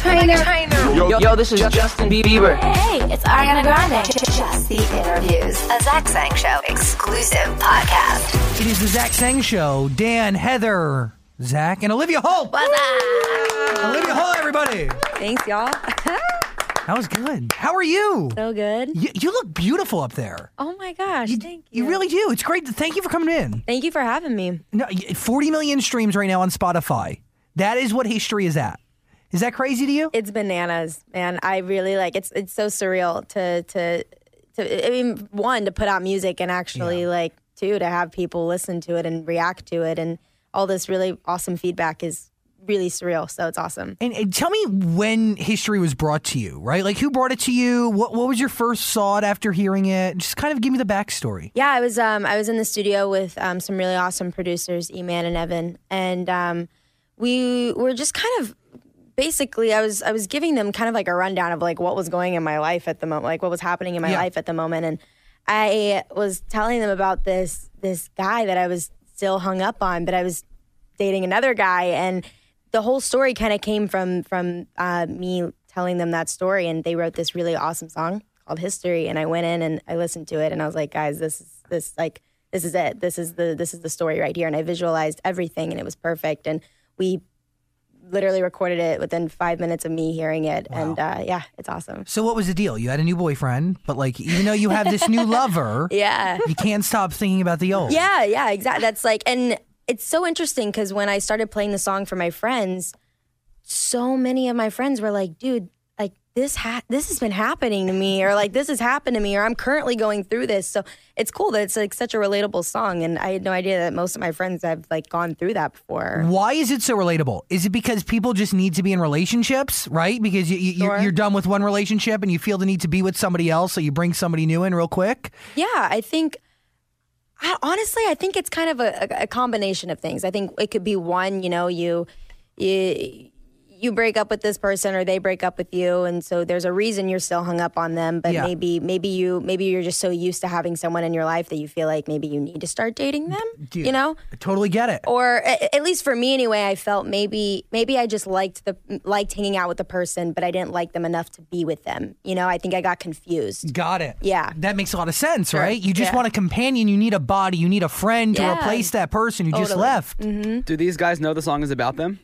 Trainer. Yo, yo, this is Justin Bieber. Hey, it's Ariana Grande. Just the interviews. A Zach Sang Show exclusive podcast. It is the Zach Sang Show. Dan, Heather, Zach, and Olivia Holt. What's up? Olivia Holt, everybody. Thanks, y'all. That was good. How are you? so good. You, you look beautiful up there. Oh my gosh, You, thank you. You really do. It's great. Thank you for coming in. Thank you for having me. No, 40 million streams right now on Spotify. That is what history is at. Is that crazy to you? It's bananas, man. I really like it's it's so surreal to to to I mean one to put out music and actually Yeah. like two to have people listen to it and react to it and all this really awesome feedback is really surreal. So it's awesome. And, and tell me when history was brought to you, right? Like who brought it to you? What, what was your first thought after hearing it? Just kind of give me the backstory. Yeah, I was um I was in the studio with um some really awesome producers, Eman and Evan, and um we were just kind of basically I was I was giving them kind of like a rundown of like what was going in my life at the moment, like what was happening in my Yeah. life at the moment, and I was telling them about this this guy that I was still hung up on, but I was dating another guy, and the whole story kind of came from from uh, me telling them that story, and they wrote this really awesome song called History, and I went in and I listened to it, and I was like, guys, this is this like this is it, this is the this is the story right here, and I visualized everything, and it was perfect, and we literally recorded it within five minutes of me hearing it, and uh, yeah, it's awesome. So what was the deal? You had a new boyfriend, but like even though you have this new lover, Yeah. you can't stop thinking about the old. Yeah, yeah, exactly. That's like, and it's so interesting because when I started playing the song for my friends, so many of my friends were like, "Dude, this ha- this has been happening to me, or like this has happened to me, or I'm currently going through this." So it's cool that it's like such a relatable song, and I had no idea that most of my friends have like gone through that before. Why is it so relatable? Is it because people just need to be in relationships, right? Because you, you, Sure. you're done with one relationship and you feel the need to be with somebody else, so you bring somebody new in real quick. Yeah, I think. I, honestly, I think it's kind of a, a, a combination of things. I think it could be one, you know, you you you break up with this person or they break up with you, and so there's a reason you're still hung up on them. But Yeah. maybe maybe you maybe you're just so used to having someone in your life that you feel like maybe you need to start dating them. Dude, You know, I totally get it. or a- at least for me anyway, I felt maybe maybe I just liked the liked hanging out with the person, but I didn't like them enough to be with them. You know, I think I got confused. Got it. Yeah. That makes a lot of sense, right? You just Yeah. want a companion, you need a body, you need a friend to Yeah. replace that person who just Totally. left. Mm-hmm. Do these guys know the song is about them?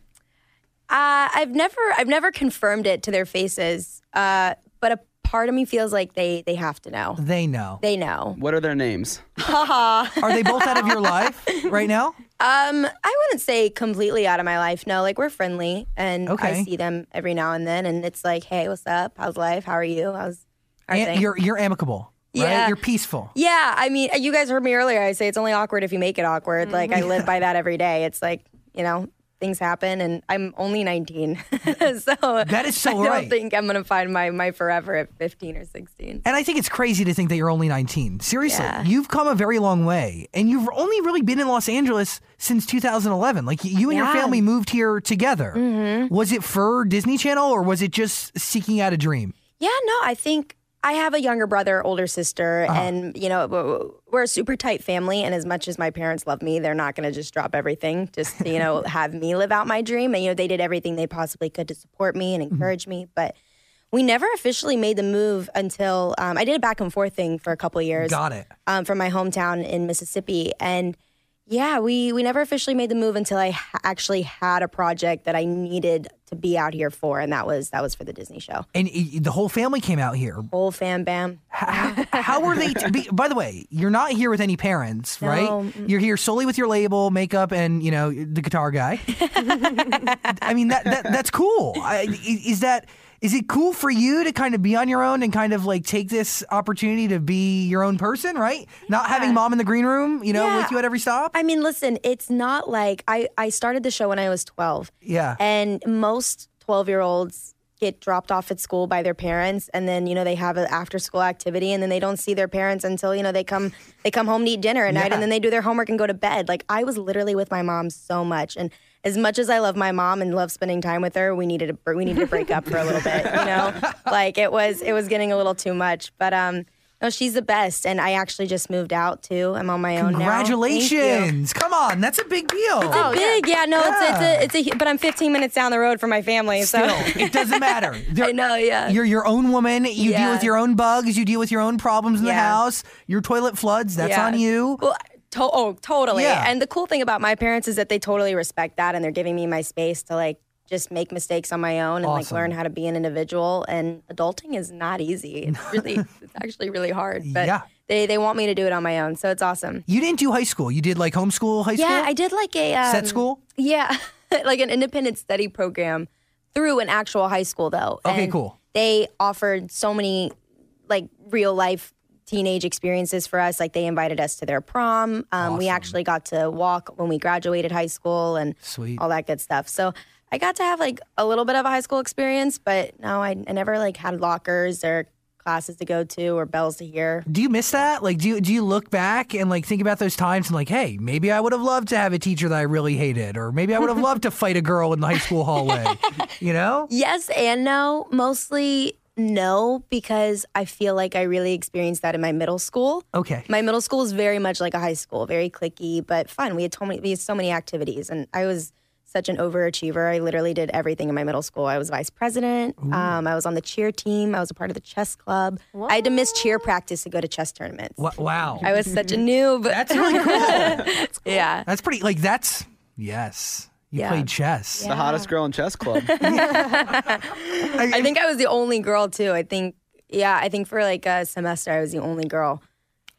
Uh, I've never I've never confirmed it to their faces, uh, but a part of me feels like they they have to know. They know. They know. What are their names? Are they both out of your life right now? Um, I wouldn't say completely out of my life. No, like we're friendly, and Okay. I see them every now and then, and it's like, hey, what's up? How's life? How are you? How's how are And things? you're you're amicable, right? Yeah. You're peaceful. Yeah, I mean, you guys heard me earlier. I say it's only awkward if you make it awkward. Like I live by that every day. It's like you know things happen, and I'm only 19, so That is so I don't right. think I'm gonna find my my forever at 15 or 16. And I think it's crazy to think that you're only 19. Seriously, Yeah. you've come a very long way, and you've only really been in Los Angeles since 2011. Like you and your family moved here together. Mm-hmm. Was it for Disney Channel, or was it just seeking out a dream? Yeah, no, I think I have a younger brother, older sister, Uh-huh. and you know we're a super tight family. And as much as my parents love me, they're not going to just drop everything just to, you know have me live out my dream. And you know they did everything they possibly could to support me Mm-hmm. and encourage me, but. We never officially made the move until um, I did a back and forth thing for a couple of years. Got it. um, from my hometown in Mississippi. And yeah, we, we never officially made the move until I ha- actually had a project that I needed to be out here for, and that was that was for the Disney show. And i- the whole family came out here. Whole fam bam. How, how were they? To be, by the way, you're not here with any parents, right? No. You're here solely with your label, makeup, and you know the guitar guy. I mean that, that that's cool. I- is that is it cool for you to kind of be on your own and kind of like take this opportunity to be your own person, right? Not having mom in the green room, you know, Yeah. with you at every stop. I mean, listen, it's not like I, I started the show when I was 12. Yeah. And most 12 year olds get dropped off at school by their parents and then you know they have an after school activity and then they don't see their parents until you know they come they come home to eat dinner at night and then they do their homework and go to bed like i was literally with my mom so much and as much as i love my mom and love spending time with her we needed to we needed to break up for a little bit you know like it was it was getting a little too much but um No, she's the best, and I actually just moved out too. I'm on my own now. Congratulations! Come on, that's a big deal. It's Oh, big, yeah. No, it's it's a, it's a. But I'm 15 minutes down the road from my family, so Still, it doesn't matter. I know, yeah. You're your own woman. You deal with your own bugs. You deal with your own problems in the house. Your toilet floods. That's Yeah. on you. Well, to- oh, totally. Yeah. And the cool thing about my parents is that they totally respect that, and they're giving me my space to like just make mistakes on my own and like learn how to be an individual. And adulting is not easy. It's really, it's actually really hard. But Yeah. they they want me to do it on my own, so it's awesome. You didn't do high school. You did like homeschool high school. Yeah, I did like a um, Set school? Yeah, like an independent study program through an actual high school, though. Okay, And cool. They offered so many like real life teenage experiences for us. Like they invited us to their prom. Um, We actually got to walk when we graduated high school and Sweet. all that good stuff. So I got to have like a little bit of a high school experience, but no, I, I never like had lockers or classes to go to or bells to hear. Do you miss that? Like, do you, do you look back and like think about those times and like, hey, maybe I would have loved to have a teacher that I really hated, or maybe I would have loved to fight a girl in the high school hallway. You know? Yes and no. Mostly no, because I feel like I really experienced that in my middle school. Okay. My middle school is very much like a high school, very cliquey, but fun. We had so many, we had so many activities, and I was such an overachiever. I literally did everything in my middle school. I was vice president. Um, I was on the cheer team. I was a part of the chess club. I had to miss cheer practice to go to chess tournaments. Wa- Wow. I was such a noob. That's really cool. yeah. That's pretty. Like, that's yes. You Yeah. played chess. The hottest girl in chess club. I think I was the only girl too. I think, yeah, I think for like a semester, I was the only girl.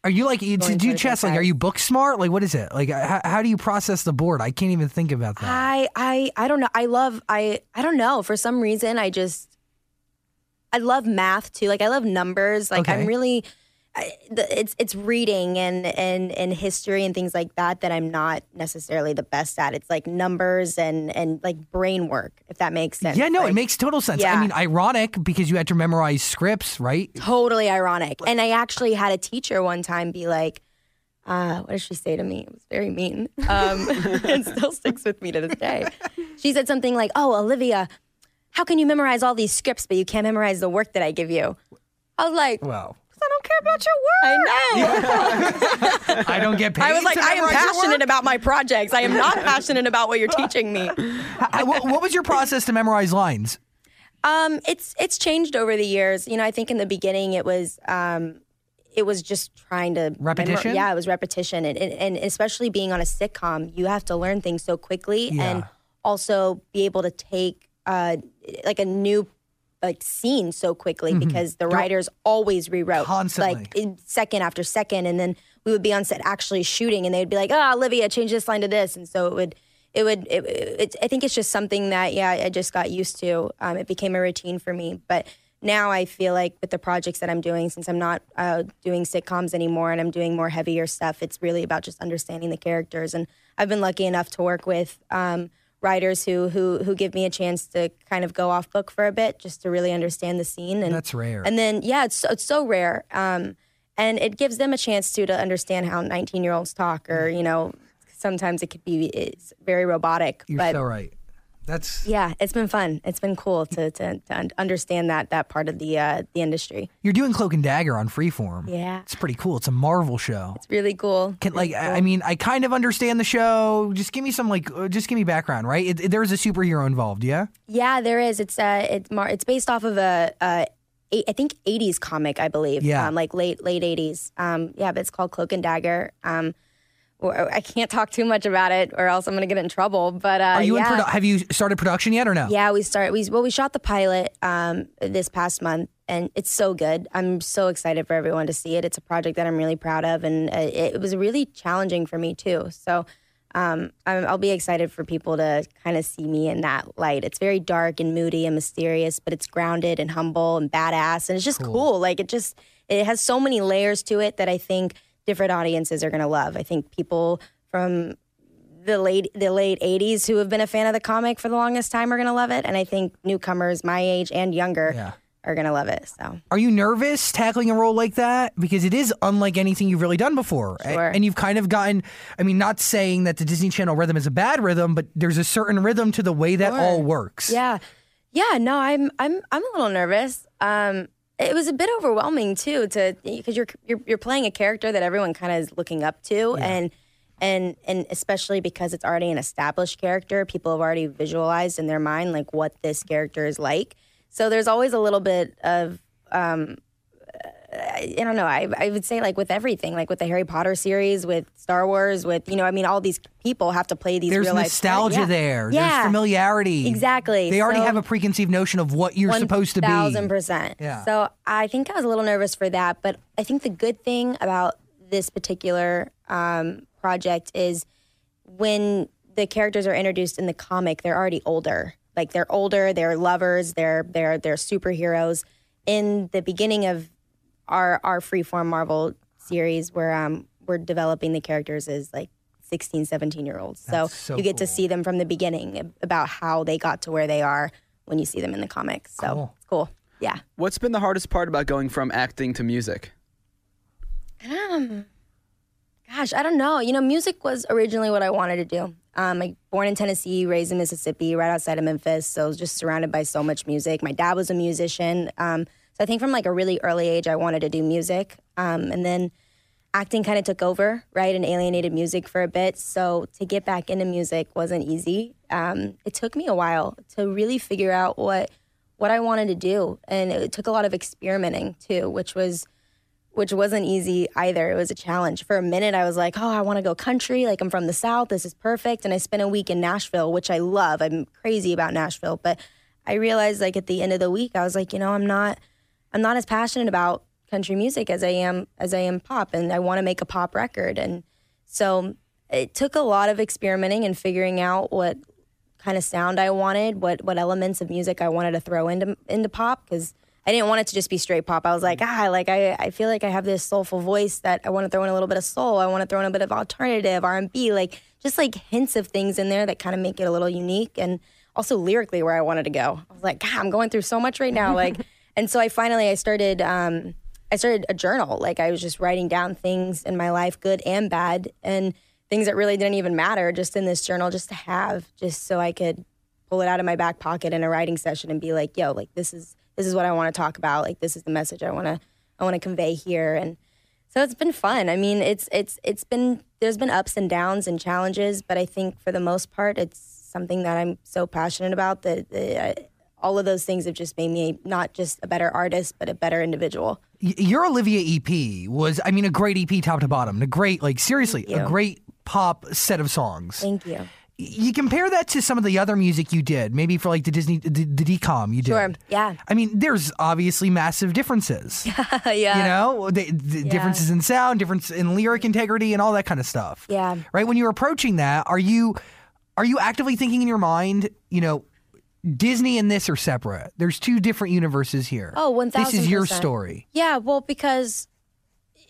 Are you like you- to do chess? Like, are you book smart? Like, what is it? Like, how, how do you process the board? I can't even think about that. I I I don't know. I love I I don't know. For some reason, I just I love math too. Like I love numbers. Like Okay. I'm really I, the, it's it's reading and and and history and things like that that I'm not necessarily the best at. It's like numbers and and like brain work, if that makes sense. yeah, no, it makes total sense. Yeah. I mean, ironic because you had to memorize scripts, right? totally ironic. And I actually had a teacher one time be like, uh, what did she say to me? It was very mean. Um, and still sticks with me to this day. She said something like, Oh, Olivia, how can you memorize all these scripts, but you can't memorize the work that I give you? I was like, Wow. I don't care about your work. I know. I don't get paid. I was like, I am passionate about my projects. I am not passionate about what you're teaching me. How- what, what was your process to memorize lines? Um, it's it's changed over the years. You know, I think in the beginning it was um, it was just trying to Repetition? yeah, it was repetition, and, and and especially being on a sitcom, you have to learn things so quickly, and also be able to take uh, like a new like scene so quickly because the writers always rewrote Mm-hmm. Constantly. like in second after second, and then we would be on set actually shooting, and they'd be like, "Oh, Olivia, change this line to this," and so it would. It would. It, it, I think it's just something that, yeah, I just got used to. Um, it became a routine for me. But now I feel like with the projects that I'm doing, since I'm not uh, doing sitcoms anymore and I'm doing more heavier stuff, it's really about just understanding the characters. And I've been lucky enough to work with um, writers who who who give me a chance to kind of go off book for a bit, just to really understand the scene. And That's rare. And then yeah, it's it's so rare. Um, and it gives them a chance to to understand how 19 year olds talk, or you know, sometimes it could be it's very robotic. You're but so right. That's yeah, it's been fun. It's been cool to to, to understand that that part of the uh, the industry. you're doing Cloak and Dagger on Freeform. Yeah. it's pretty cool. It's a Marvel show. It's really cool. Can like I I mean I kind of understand the show. Just give me some like uh, just give me background, right? It, it- there's a superhero involved, yeah. Yeah, there is. It's uh, it's mar- it's based off of a, uh, I think '80s comic, I believe. Yeah. um, like late late '80s. Um, yeah, but it's called Cloak and Dagger. Um, I can't talk too much about it, or else I'm gonna get in trouble. But uh, Are you yeah. in produ- Have you started production yet or no? Yeah, we start. We well, we shot the pilot um, this past month, and it's so good. I'm so excited for everyone to see it. It's a project that I'm really proud of, and uh, it, it was really challenging for me too. So. Um, I'm, I'll be excited for people to kind of see me in that light. It's very dark and moody and mysterious, but it's grounded and humble and badass, and it's just cool. Like it just it has so many layers to it that I think different audiences are gonna love. I think people from the late the late 80s who have been a fan of the comic for the longest time are going to love it and i think newcomers my age and younger Yeah. are going to love it so Are you nervous tackling a role like that? Because it is unlike anything you've really done before. Sure. And you've kind of gotten, I mean, not saying that the Disney Channel rhythm is a bad rhythm, but there's a certain rhythm to the way that all works. yeah yeah no i'm i'm i'm a little nervous um it was a bit overwhelming too to because you're, you're you're playing a character that everyone kind of is looking up to. And and and especially because it's already an established character people have already visualized in their mind like what this character is like. So there's always a little bit of um I, I don't know I, I would say like with everything like with the harry potter series with star wars with you know i mean all these people have to play these There's real life nostalgia yeah. there. yeah There's familiarity. Exactly. They already So- have a preconceived notion of what you're supposed to be. Thousand percent. Yeah. So I think I was a little nervous for that, but I think the good thing about this particular um, project is when the characters are introduced in the comic, they're already older. Like they're older, they're lovers, they're they're they're superheroes. In the beginning of our our freeform Marvel series, where um we're developing the characters as like 16, 17 year olds. So, so you get to see them from the beginning about how they got to where they are when you see them in the comics. So Cool. it's cool. Yeah. What's been the hardest part about going from acting to music? Um, gosh, I don't know. You know, music was originally what I wanted to do. Um, I born in Tennessee, raised in Mississippi, right outside of Memphis. So I was just surrounded by so much music. My dad was a musician. Um, so I think from like a really early age, I wanted to do music. Um, and then acting kind of took over, right, and alienated music for a bit. So to get back into music wasn't easy. Um, it took me a while to really figure out what what I wanted to do, and it took a lot of experimenting too, which was which wasn't easy either. It was a challenge. For a minute, I was like, oh, I want to go country. Like, I'm from the South. This is perfect. And I spent a week in Nashville, which I love. I'm crazy about Nashville. But I realized, like, at the end of the week, I was like, you know, I'm not, I'm not as passionate about country music as I am, as I am pop. And I want to make a pop record. And so it took a lot of experimenting and figuring out what kind of sound I wanted, what what elements of music I wanted to throw into into pop because I didn't want it to just be straight pop. I was like, ah, like I, I feel like I have this soulful voice that I want to throw in a little bit of soul. I want to throw in a bit of alternative R and B, like just like hints of things in there that kind of make it a little unique and also lyrically where I wanted to go. I was like, God, I'm going through so much right now, like, and so I finally I started. um I started a journal. Like I was just writing down things in my life, good and bad, and things that really didn't even matter, just in this journal, just to have, just so I could pull it out of my back pocket in a writing session and be like, "Yo, like this is this is what I want to talk about. Like this is the message I want to I want to convey here." And so it's been fun. I mean, it's it's it's been there's been ups and downs and challenges, but I think for the most part, it's something that I'm so passionate about that. that all of those things have just made me not just a better artist, but a better individual. Your Olivia EP was, I mean, a great EP top to bottom. A great, like, seriously, a great pop set of songs. Thank you. you compare that to some of the other music you did, maybe for like the Disney, the, the DCOM you did. Sure. Yeah. I mean, there's obviously massive differences. yeah. You know, the, the differences in sound, difference in lyric integrity, and all that kind of stuff. Yeah. Right. When you're approaching that, are you are you actively thinking in your mind, you know, Disney and this are separate? There's two different universes here. Oh, one This is your story. Yeah, well, because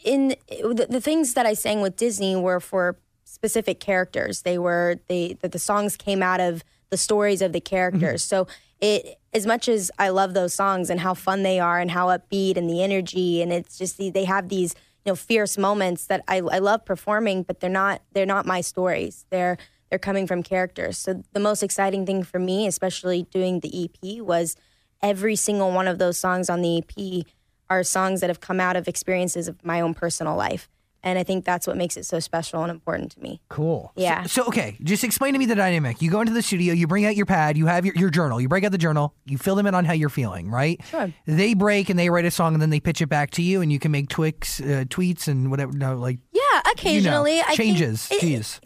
in the, the things that I sang with Disney were for specific characters. They were they the, the songs came out of the stories of the characters. Mm-hmm. So it as much as I love those songs and how fun they are and how upbeat and the energy and it's just the, they have these you know fierce moments that I, I love performing, but they're not they're not my stories. They're they're coming from characters. So the most exciting thing for me, especially doing the EP, was every single one of those songs on the EP are songs that have come out of experiences of my own personal life. And I think that's what makes it so special and important to me. Cool. Yeah. So, so, okay, just explain to me the dynamic. You go into the studio, you bring out your pad, you have your, your journal, you break out the journal, you fill them in on how you're feeling, right? Sure. They break and they write a song and then they pitch it back to you and you can make twix, uh, tweets and whatever. No, like Yeah, occasionally. I think changes. it-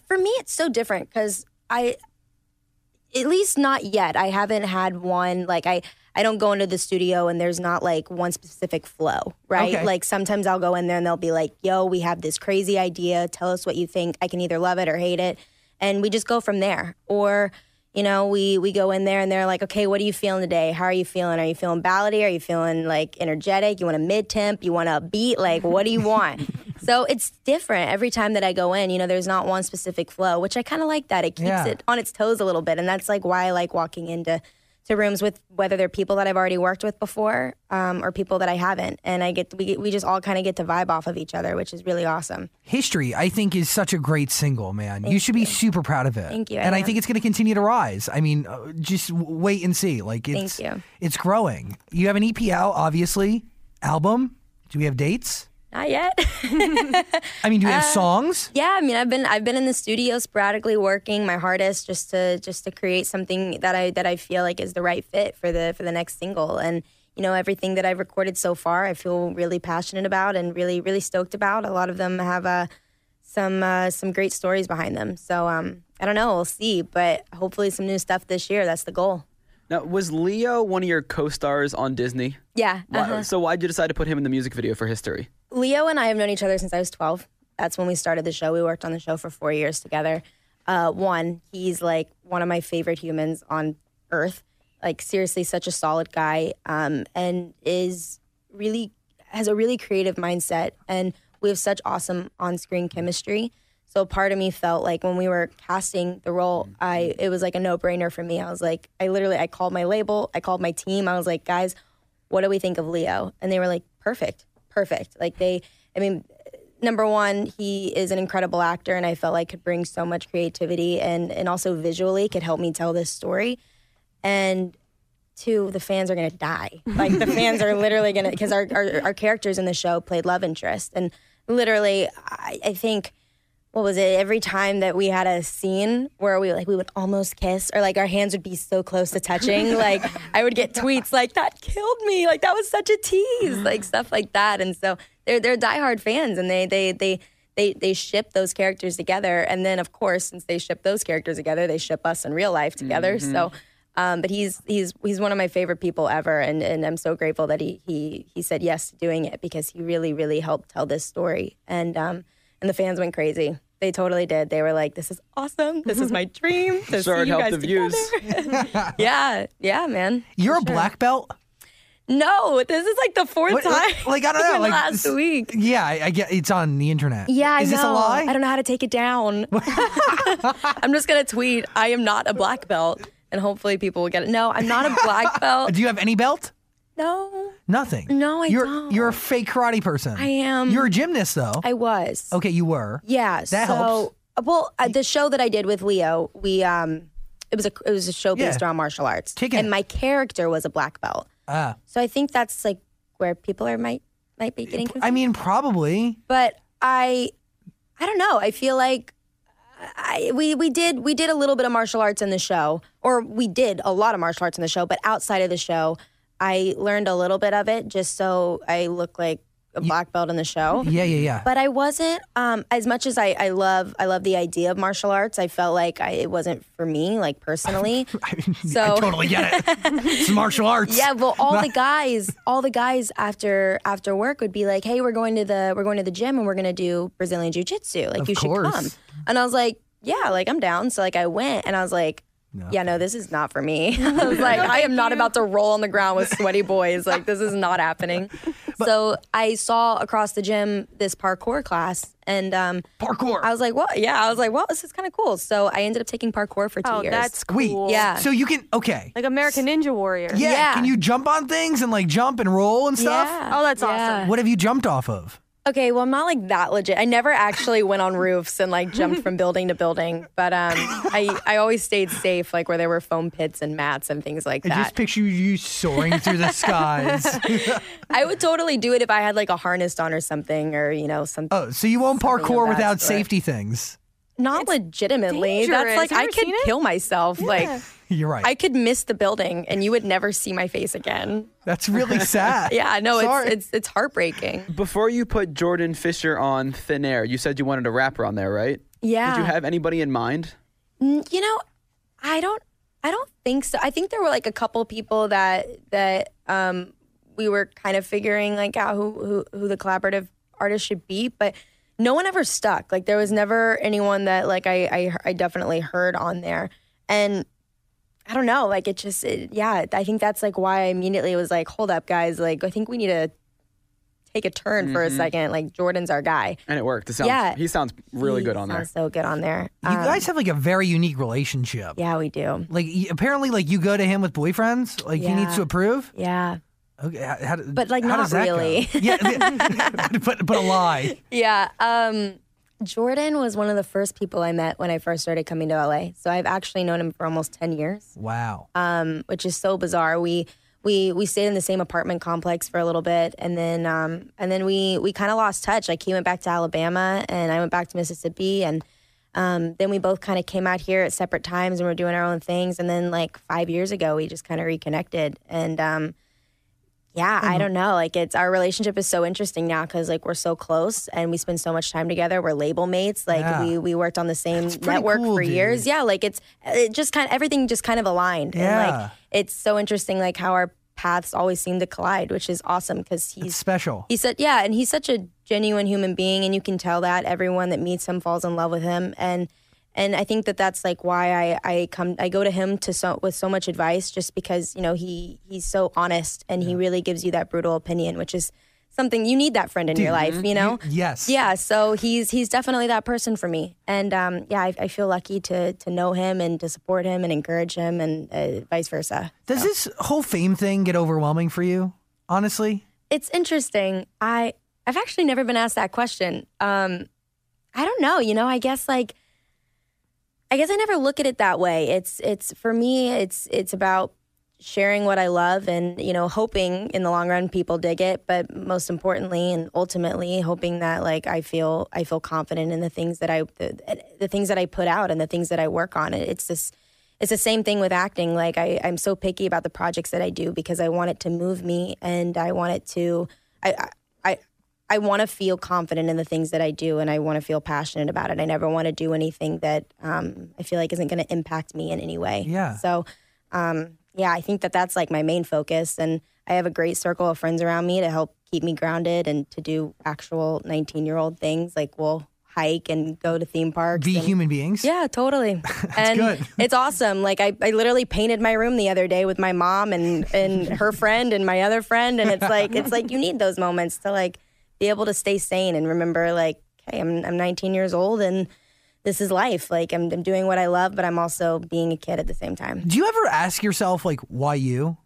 for me, it's so different because I, at least not yet. I haven't had one like I. I don't go into the studio and there's not like one specific flow, right? Okay. Like sometimes I'll go in there and they'll be like, "Yo, we have this crazy idea. Tell us what you think. I can either love it or hate it," and we just go from there. Or you know, we we go in there and they're like, "Okay, what are you feeling today? How are you feeling? Are you feeling ballady? Are you feeling like energetic? You want a mid temp? You want a beat? Like, what do you want?" so it's different every time that I go in. You know, there's not one specific flow, which I kind of like that. It keeps Yeah. it on its toes a little bit, and that's like why I like walking into to rooms with whether they're people that I've already worked with before um, or people that I haven't, and I get we get, we just all kind of get to vibe off of each other, which is really awesome. History, I think, is such a great single, man. you should be super proud of it. Thank you, I And I think it's going to continue to rise. I mean, uh, just wait and see. Like it's Thank you. it's growing. You have an EP out, obviously. album? Do we have dates? Not yet. I mean, do you have songs? yeah, I mean, I've been I've been in the studio sporadically working my hardest just to just to create something that I that I feel like is the right fit for the for the next single. And you know, everything that I've recorded so far, I feel really passionate about and really really stoked about. A lot of them have uh, some uh, some great stories behind them. So um, I don't know, we'll see, but hopefully some new stuff this year. That's the goal. Now, was Leo one of your co-stars on Disney? Yeah. Uh-huh. So why did you decide to put him in the music video for History? Leo and I have known each other since I was 12. That's when we started the show. We worked on the show for four years together. Uh, one, he's like one of my favorite humans on earth. Like, seriously, such a solid guy um, and is really, has a really creative mindset. And we have such awesome on screen chemistry. So part of me felt like when we were casting the role, I it was like a no brainer for me. I was like, I literally I called my label, I called my team. I was like, guys, what do we think of Leo? And they were like, perfect, perfect. Like they, I mean, number one, he is an incredible actor, and I felt like could bring so much creativity and and also visually could help me tell this story. And two, the fans are gonna die. Like the fans are literally gonna because our, our our characters in the show played love interest, and literally, I, I think what was it every time that we had a scene where we like we would almost kiss or like our hands would be so close to touching like i would get tweets like that killed me like that was such a tease like stuff like that. And so they're they're diehard fans and they they they they they ship those characters together. And then of course since they ship those characters together they ship us in real life together. So um, but he's he's he's one of my favorite people ever, and, and I'm so grateful that he he he said yes to doing it because he really really helped tell this story, and um and the fans went crazy. They totally did. They were like, "This is awesome. This is my dream." To Sure, it see you helped guys the views. together." yeah, yeah, man. You're a black belt. No, this is like the fourth What- time. like, I don't know, like, last week. Yeah, I, I get it's on the internet. Yeah, I is this a know. lie? I don't know how to take it down. I'm just gonna tweet, "I am not a black belt," and hopefully people will get it. No, I'm not a black belt. Do you have any belt? No, Nothing. No, I you're, don't. You're a fake karate person. I am. You're a gymnast, though. I was. okay, you were. Yeah. That so, helps. Well, uh, the show that I did with Leo, we um, it was a it was a show based Yeah. around martial arts, and my character was a black belt. Ah, So I think that's like where people are might might be getting confused. I mean, probably. but I I don't know. I feel like I we we did we did a little bit of martial arts in the show, or we did a lot of martial arts in the show. But outside of the show, I learned a little bit of it just so I look like a black belt in the show. Yeah, yeah, yeah. But I wasn't um, as much as I, I love I love the idea of martial arts. I felt like I, it wasn't for me, like personally. I, mean, So- I totally get it. it's martial arts. Yeah, well, all the guys, all the guys after after work would be like, "Hey, we're going to the we're going to the gym and we're gonna do Brazilian jiu jitsu. Like, Of you course. should come." And I was like, "Yeah, like I'm down." So like I went and I was like. Yeah, no, this is not for me. I was like, I am not about to roll on the ground with sweaty boys. Like, this is not happening. so I saw across the gym this parkour class, and um, Parkour. I was like, "What?" Yeah, I was like, "Well, this is kind of cool." So I ended up taking parkour for two Oh, years. that's Wait, cool. Yeah. So you can okay. Like American Ninja Warrior. Yeah, Yeah. Can you jump on things and like jump and roll and stuff? Yeah. Oh, that's awesome. What have you jumped off of? Okay, well, I'm not like that legit. I never actually went on roofs and like jumped from building to building, but um, I I always stayed safe, like where there were foam pits and mats and things like I that. just picture you soaring through the skies. I would totally do it if I had like a harness on or something, or you know, something. oh, so you won't Something of parkour that without sort. safety things? not legitimately. dangerous. That's like Have you I ever could seen it? kill myself. Like You're right. I could miss the building, and you would never see my face again. That's really sad. Yeah, no, it's it's it's heartbreaking. Before you put Jordan Fisher on Thin Air, you said you wanted a rapper on there, right? Yeah. Did you have anybody in mind? You know, I don't I don't think so. I think there were like a couple people that that um we were kind of figuring like out who who, who the collaborative artist should be, but no one ever stuck. Like there was never anyone that like I I, I definitely heard on there. And I don't know, like it just it, yeah, I think that's like why I immediately was like, "Hold up, guys. Like I think we need to take a turn for a second. Like Jordan's our guy." And it worked. It sounds, Yeah. He sounds really He good on there. sounds So good on there. You Um, guys have like a very unique relationship. yeah, we do. Like apparently, like you go to him with boyfriends. Like he needs to approve. Yeah. Okay, how, how, But, like, how not does that really. yeah, but but a lie. Yeah. Um, Jordan was one of the first people I met when I first started coming to LA. So I've actually known him for almost 10 years, Wow. um, which is so bizarre. We we we stayed in the same apartment complex for a little bit, and then um, and then we we kind of lost touch. Like he went back to Alabama, and I went back to Mississippi, and um, then we both kind of came out here at separate times, and we're doing our own things. And then like five years ago, we just kind of reconnected, and yeah, I mm-hmm. don't know. Like it's our relationship is so interesting now because like we're so close and we spend so much time together. We're label mates. Like Yeah. we we worked on the same network cool, for dude. years. Yeah, like it's it just kind of everything just kind of aligned. And Yeah. like it's so interesting like how our paths always seem to collide, which is awesome because he's special. he said yeah, and he's such a genuine human being, and you can tell that everyone that meets him falls in love with him and. And I think that that's like why I, I come I go to him to so with so much advice just because you know he he's so honest and he really gives you that brutal opinion which is something you need that friend in your life you know? yes. yeah so he's he's definitely that person for me. And um, yeah I, I feel lucky to to know him and to support him and encourage him and uh, vice versa. Does this whole fame thing get overwhelming for you? Honestly, it's interesting. I I've actually never been asked that question. Um, I don't know you know I guess like I guess I never look at it that way. It's it's for me it's it's about sharing what I love and you know hoping in the long run people dig it but most importantly and ultimately hoping that like I feel I feel confident in the things that I the, the things that I put out and the things that I work on. It it's this it's the same thing with acting. Like I, I'm so picky about the projects that I do because I want it to move me and I want it to I I want to feel confident in the things that I do and I want to feel passionate about it I never want to do anything that um, I feel like isn't going to impact me in any way Yeah. so um, yeah, I think that that's like my main focus. And I have a great circle of friends around me to help keep me grounded and to do actual 19 year old things. Like we'll hike and go to theme parks. be and- human beings. Yeah, totally. and good. it's awesome. Like I, I literally painted my room the other day with my mom and, and her friend and my other friend. And it's like, it's like you need those moments to like be able to stay sane and remember like, hey, I'm, I'm 19 years old and this is life. Like I'm, I'm doing what I love, but I'm also being a kid at the same time. Do you ever ask yourself like why you?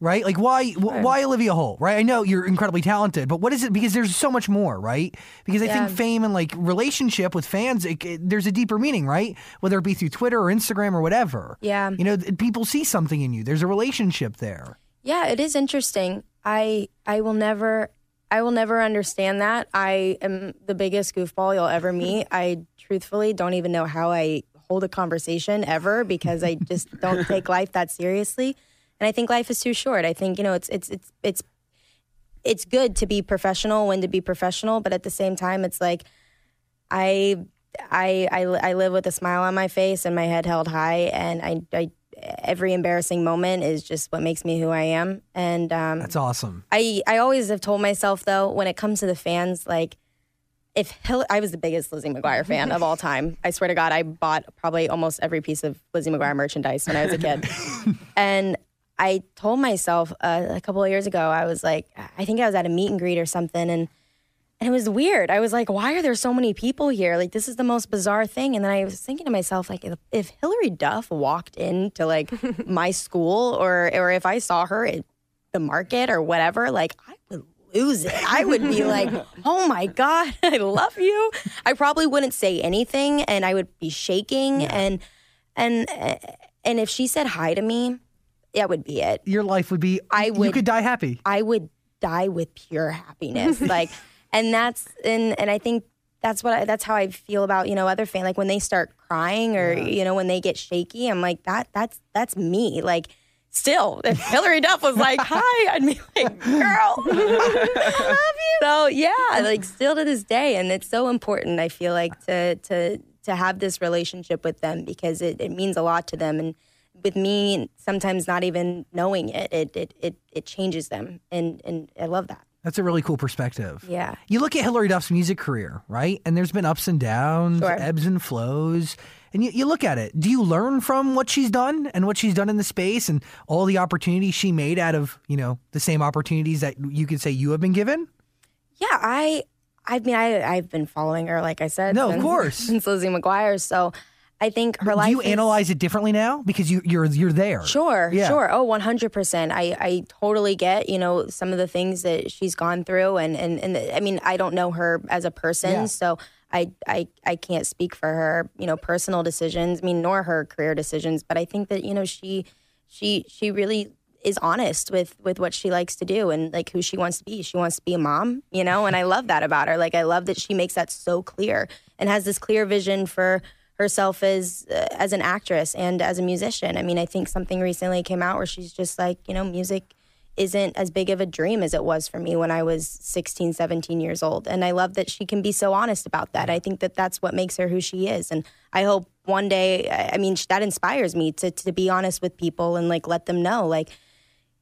Right? Like why wh- why Olivia Holt, right? I know you're incredibly talented, but what is it because there's so much more, right? Because I Yeah. think fame and like relationship with fans it, it- there's a deeper meaning, right? Whether it be through Twitter or Instagram or whatever. Yeah. You know, people see something in you. There's a relationship there. Yeah, it is interesting. I I will never I will never understand that. I am the biggest goofball you'll ever meet. I truthfully don't even know how I hold a conversation ever because I just don't take life that seriously. And I think life is too short. I think, you know, it's it's it's it's it's good to be professional when to be professional, but at the same time it's like I I I, I live with a smile on my face and my head held high and I, I every embarrassing moment is just what makes me who I am. And um, That's awesome. I I always have told myself though when it comes to the fans like if Hill- I was the biggest Lizzie McGuire fan of all time. I swear to God, I bought probably almost every piece of Lizzie McGuire merchandise when I was a kid. and I told myself uh, a couple of years ago, I was like, I think I was at a meet and greet or something, and and it was weird. I was like, why are there so many people here? Like, this is the most bizarre thing. And then I was thinking to myself, like, if, if Hilary Duff walked into like my school, or or if I saw her at the market or whatever, like, I would lose it. I would be like, oh my god, I love you. I probably wouldn't say anything, and I would be shaking, and and and if she said hi to me, that would be it. Your life would be I would you could die happy. I would die with pure happiness. like, and that's and and I think that's what I, that's how I feel about you know other fans. Like when they start crying or you know when they get shaky, I'm like that that's that's me. Like. Still, if Hilary Duff was like, "Hi," I'd be like, "Girl, I love you." So yeah, like still to this day, and it's so important. I feel like to to to have this relationship with them because it, it means a lot to them, and with me sometimes not even knowing it, it it it, it changes them, and and I love that. That's a really cool perspective. Yeah. You look at Hilary Duff's music career, right? And there's been ups and downs, Sure. ebbs and flows. And you, you look at it. Do you learn from what she's done and what she's done in the space and all the opportunities she made out of, you know, the same opportunities that you could say you have been given? Yeah, I I mean I I've been following her like I said. No, of course. since Lizzie McGuire. So I think her life. Do you is- analyze it differently now because you, you're you're there? Sure, Yeah. sure. Oh, 100%. I, I totally get, you know, some of the things that she's gone through. And, and, and I mean, I don't know her as a person, Yeah. so I, I, I can't speak for her, you know, personal decisions, I mean, nor her career decisions. But I think that, you know, she, she, she really is honest with with what she likes to do and like who she wants to be. She wants to be a mom, you know, and I love that about her. Like I love that she makes that so clear and has this clear vision for herself as uh, as an actress and as a musician. I mean, I think something recently came out where she's just like, you know, music isn't as big of a dream as it was for me when I was 16, 17 years old. And I love that she can be so honest about that. I think that that's what makes her who she is. And I hope one day, I mean, that inspires me to, to be honest with people and like let them know, like,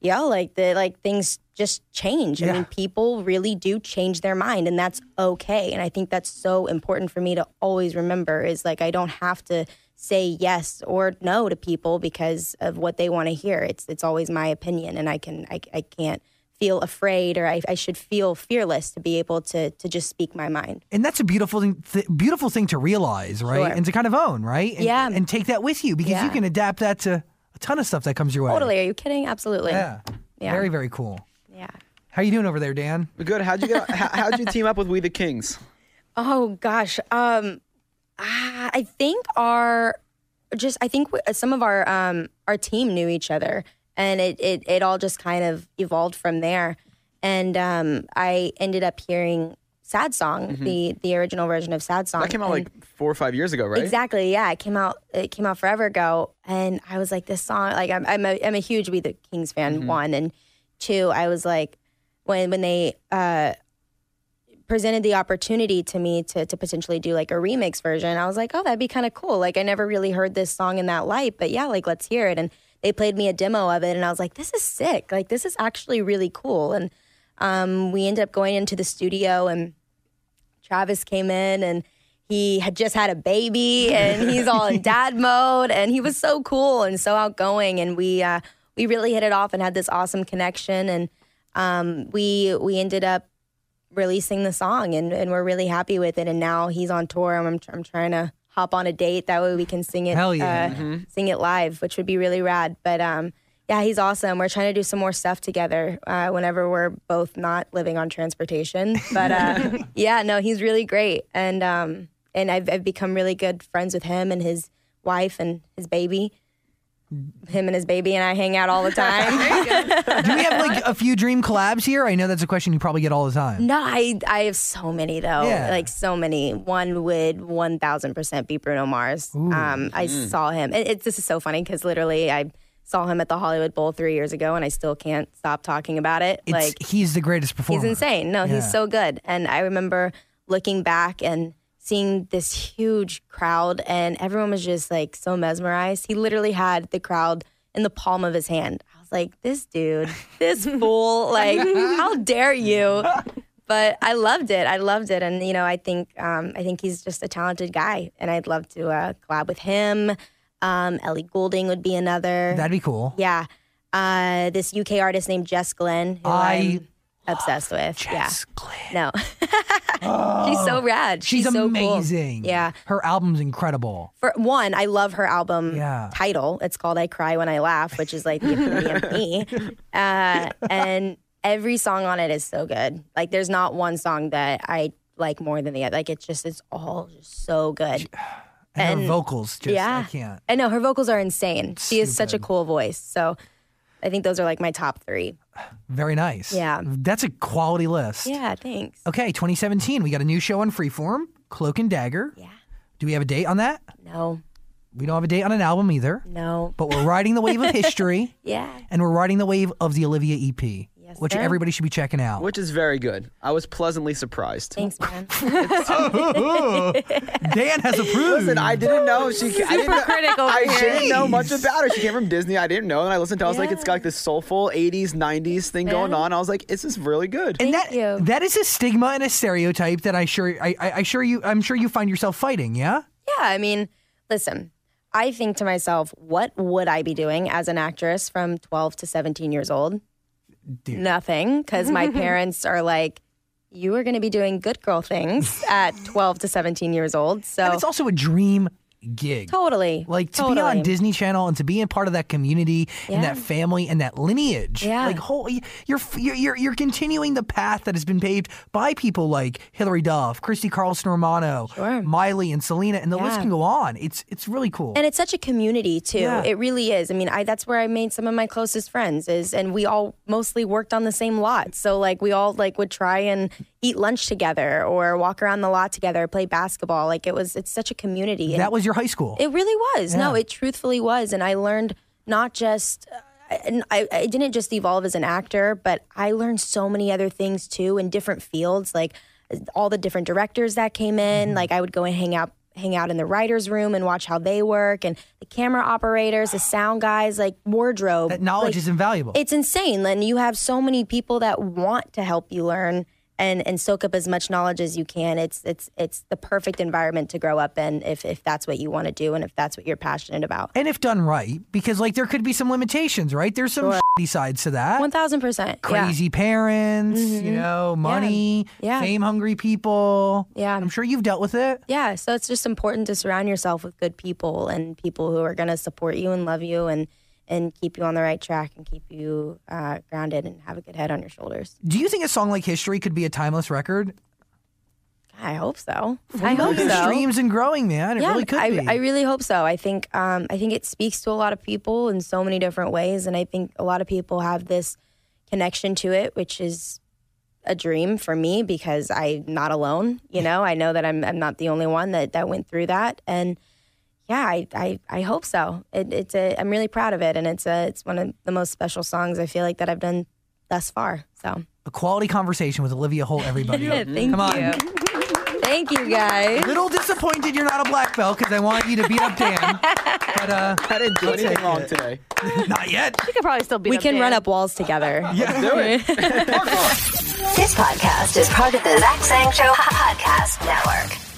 yo, like the like things just change. I mean, people really do change their mind, and that's okay. And I think that's so important for me to always remember is like I don't have to say yes or no to people because of what they want to hear. It's it's always my opinion, and I can I, I can't feel afraid or I, I should feel fearless to be able to to just speak my mind. And that's a beautiful thing, th- beautiful thing to realize, right? Sure. And to kind of own, right? And, Yeah. And take that with you because you can adapt that to ton of stuff that comes your way. Totally. Are you kidding? Absolutely. Yeah. Yeah. Very, very cool. Yeah. How are you doing over there, Dan? Good. How'd you get? how, how'd you team up with We the Kings? Oh gosh, um, ah, I think our just I think some of our um our team knew each other, and it it it all just kind of evolved from there. And um, I ended up hearing "Sad Song," the the original version of "Sad Song." That came out and- like four or five years ago, right? Exactly. Yeah, it came out. It came out forever ago, and I was like, this song. Like, I'm I'm a, I'm a huge We the Kings fan. One and two. I was like, when when they uh, presented the opportunity to me to to potentially do like a remix version, I was like, oh, that'd be kind of cool. Like, I never really heard this song in that light, but yeah, like let's hear it. And they played me a demo of it, and I was like, this is sick. Like, this is actually really cool. And um, we ended up going into the studio and. Travis came in and he had just had a baby and he's all in dad mode and he was so cool and so outgoing. And we uh, we really hit it off and had this awesome connection. And um, we we ended up releasing the song and, and we're really happy with it. And now he's on tour. And I'm, I'm trying to hop on a date. That way we can sing it Hell yeah. uh, sing it live which would be really rad. But um yeah he's awesome we're trying to do some more stuff together uh, whenever we're both not living on transportation but uh, yeah no he's really great and um and I've, I've become really good friends with him and his wife and his baby him and his baby and I hang out all the time. Do we have like a few dream collabs here? I know that's a question you probably get all the time. No, I I have so many though. Yeah. Like so many. One would one thousand percent be Bruno Mars. Um, I saw him. It, it's this is so funny because literally I saw him at the Hollywood Bowl three years ago, and I still can't stop talking about it. It's, like he's the greatest performer. he's insane. No, Yeah. he's so good. And I remember looking back and seeing this huge crowd, and everyone was just like so mesmerized. He literally had the crowd in the palm of his hand. I was like, this dude, this fool, like, how dare you? But I loved it. I loved it, and you know, I think um, I think he's just a talented guy, and I'd love to uh, collab with him. Um, Ellie Goulding would be another. That'd be cool. Yeah. Uh, this UK artist named Jess Glynne, who I I'm obsessed with. Jess Glynne. Yeah. No. she's so rad. She's, so cool. amazing. Yeah. Her album's incredible. For one, I love her album Yeah. title. It's called I Cry When I Laugh, which is like the epitome of me. Uh, and every song on it is so good. Like there's not one song that I like more than the other. Like it's just it's all just so good. And, her vocals just yeah. I can't. I know her vocals are insane. She has such a cool voice. So I think those are like my top three. Very nice. Yeah. That's a quality list. Yeah, thanks. Okay, 2017. We got a new show on Freeform, Cloak and Dagger. Yeah. Do we have a date on that? No, We don't have a date on an album either. no. But we're riding the wave of history Yeah. and we're riding the wave of the Olivia EP, Yes, which sir. everybody should be checking out. Which is very good. I was pleasantly surprised. Thanks, man. Oh, oh. Dan has approved. Listen, I didn't know she. I didn't know, critic over I here. didn't know much about her. She came from Disney. I didn't know, and I listened to. it. I was like, it's got like this soulful '80s, '90s thing going Yeah. on. I was like, this is really good. and Thank that, you. that is a stigma and a stereotype that I sure I, I, I sure you I'm sure you find yourself fighting, yeah? Yeah, I mean, listen, I think to myself, what would I be doing as an actress from 12 to 17 years old? Dude. Nothing, because my parents are like, you are going to be doing good girl things at 12 to 17 years old. And So, it's also a dream gig. Totally. Like to totally. be on Disney Channel and to be a part of that community and that family and that lineage. Yeah. Like whole, you're you're you're continuing the path that has been paved by people like Hilary Duff, Christy Carlson Romano, Sure. Miley, and Selena, and the list can go on. It's it's really cool. and it's such a community too. Yeah. It really is. I mean, I that's where I made some of my closest friends is and we all mostly worked on the same lot. So like we all like would try and eat lunch together or walk around the lot together, play basketball. Like it was it's such a community. And that was your high school. it really was. No, it truthfully was and I learned not just and I, I didn't just evolve as an actor, but I learned so many other things too in different fields, like all the different directors that came in. Mm-hmm. Like I would go and hang out hang out in the writers' room and watch how they work and the camera operators, the sound guys, like wardrobe. that knowledge Like, is invaluable. it's insane. And you have so many people that want to help you learn and, and soak up as much knowledge as you can. It's it's it's the perfect environment to grow up in if, if that's what you want to do and if that's what you're passionate about. and if done right, because like there could be some limitations, right? There's some shitty sides to that. One thousand percent. Crazy parents, you know, money, Mm-hmm. Yeah. fame hungry people. Yeah. I'm sure you've dealt with it. Yeah, so it's just important to surround yourself with good people and people who are going to support you and love you and and keep you on the right track and keep you uh, grounded and have a good head on your shoulders. Do you think a song like History could be a timeless record? I hope so. I hope so. streams and growing, man. It yeah, really could I, be. I really hope so. I think um, I think it speaks to a lot of people in so many different ways, and I think a lot of people have this connection to it, which is a dream for me because I'm not alone. You know, I know that I'm I'm not the only one that that went through that, and yeah, I I, I hope so. It, it's a I'm really proud of it, and it's a it's one of the most special songs I feel like that I've done thus far. So a quality conversation with Olivia Holt, everybody. thank Come on. you, thank you guys. A Little disappointed you're not a black belt because I wanted you to beat up Dan. But uh, I didn't do anything wrong today. not yet. We could probably still be. We can run up walls together. yeah, Do it. This podcast is part of the Zach Sang Show Podcast Network.